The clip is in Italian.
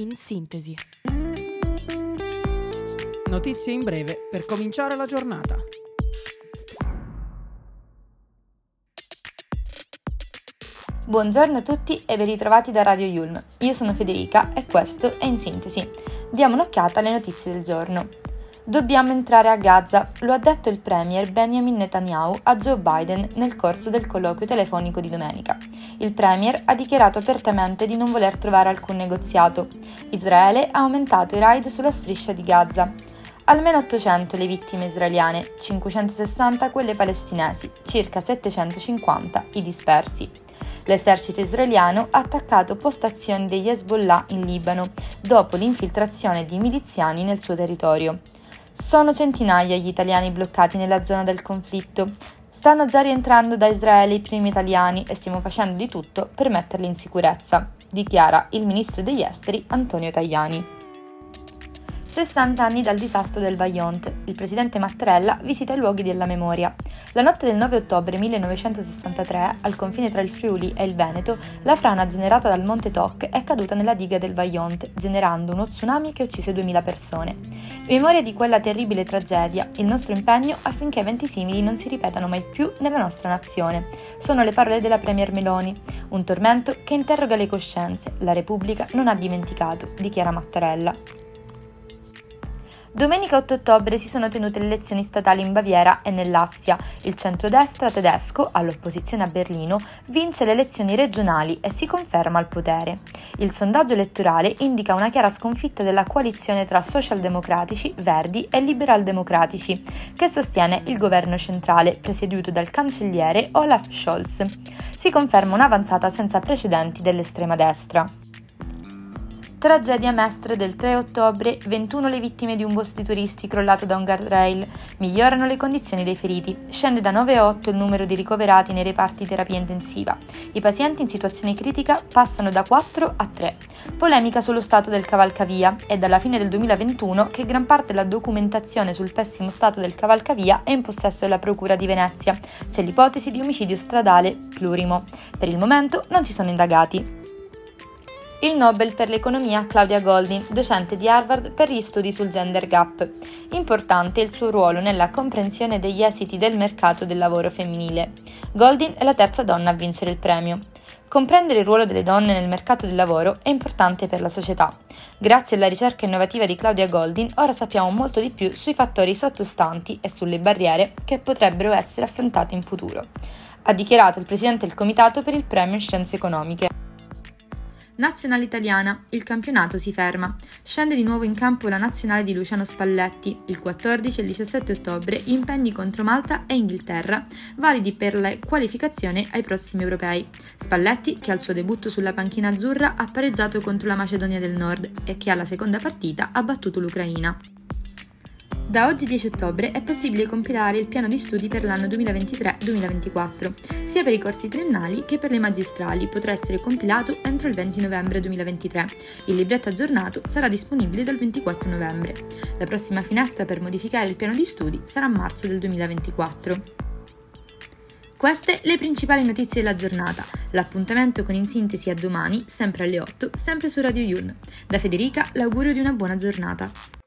in sintesi. Notizie in breve per cominciare la giornata. Buongiorno a tutti e ben ritrovati da Radio Yulm. Io sono Federica e questo è In Sintesi. Diamo un'occhiata alle notizie del giorno. Dobbiamo entrare a Gaza, lo ha detto il premier Benjamin Netanyahu a Joe Biden nel corso del colloquio telefonico di domenica. Il premier ha dichiarato apertamente di non voler trovare alcun negoziato. Israele ha aumentato i raid sulla striscia di Gaza. Almeno 800 le vittime israeliane, 560 quelle palestinesi, circa 750 i dispersi. L'esercito israeliano ha attaccato postazioni degli Hezbollah in Libano dopo l'infiltrazione di miliziani nel suo territorio. Sono centinaia gli italiani bloccati nella zona del conflitto. Stanno già rientrando da Israele i primi italiani e stiamo facendo di tutto per metterli in sicurezza, dichiara il ministro degli esteri Antonio Tajani. 60 anni dal disastro del Vajont. Il presidente Mattarella visita i luoghi della memoria. La notte del 9 ottobre 1963, al confine tra il Friuli e il Veneto, la frana generata dal Monte Toc è caduta nella diga del Vajont, generando uno tsunami che uccise 2000 persone. In memoria di quella terribile tragedia, il nostro impegno affinché eventi simili non si ripetano mai più nella nostra nazione. Sono le parole della Premier Meloni. Un tormento che interroga le coscienze. La Repubblica non ha dimenticato, dichiara Mattarella. Domenica 8 ottobre si sono tenute le elezioni statali in Baviera e nell'Assia. Il centrodestra tedesco, all'opposizione a Berlino, vince le elezioni regionali e si conferma al potere. Il sondaggio elettorale indica una chiara sconfitta della coalizione tra socialdemocratici, verdi e liberaldemocratici, che sostiene il governo centrale presieduto dal cancelliere Olaf Scholz. Si conferma un'avanzata senza precedenti dell'estrema destra. Tragedia Mestre del 3 ottobre, 21 le vittime di un bus di turisti crollato da un guardrail. Migliorano le condizioni dei feriti. Scende da 9 a 8 il numero di ricoverati nei reparti terapia intensiva. I pazienti in situazione critica passano da 4 a 3. Polemica sullo stato del cavalcavia. È dalla fine del 2021 che gran parte della documentazione sul pessimo stato del cavalcavia è in possesso della Procura di Venezia. C'è l'ipotesi di omicidio stradale plurimo. Per il momento non ci sono indagati. Il Nobel per l'economia Claudia Goldin, docente di Harvard per gli studi sul gender gap. Importante il suo ruolo nella comprensione degli esiti del mercato del lavoro femminile. Goldin è la terza donna a vincere il premio. Comprendere il ruolo delle donne nel mercato del lavoro è importante per la società. Grazie alla ricerca innovativa di Claudia Goldin, ora sappiamo molto di più sui fattori sottostanti e sulle barriere che potrebbero essere affrontate in futuro, ha dichiarato il presidente del Comitato per il Premio Scienze Economiche. Nazionale italiana, il campionato si ferma. Scende di nuovo in campo la nazionale di Luciano Spalletti. Il 14 e il 17 ottobre impegni contro Malta e Inghilterra, validi per la qualificazione ai prossimi europei. Spalletti, che al suo debutto sulla panchina azzurra ha pareggiato contro la Macedonia del Nord e che alla seconda partita ha battuto l'Ucraina. Da oggi 10 ottobre è possibile compilare il piano di studi per l'anno 2023-2024. Sia per i corsi triennali che per le magistrali potrà essere compilato entro il 20 novembre 2023. Il libretto aggiornato sarà disponibile dal 24 novembre. La prossima finestra per modificare il piano di studi sarà a marzo del 2024. Queste le principali notizie della giornata. L'appuntamento con In Sintesi a domani, sempre alle 8, sempre su Radio Yun. Da Federica l'augurio di una buona giornata.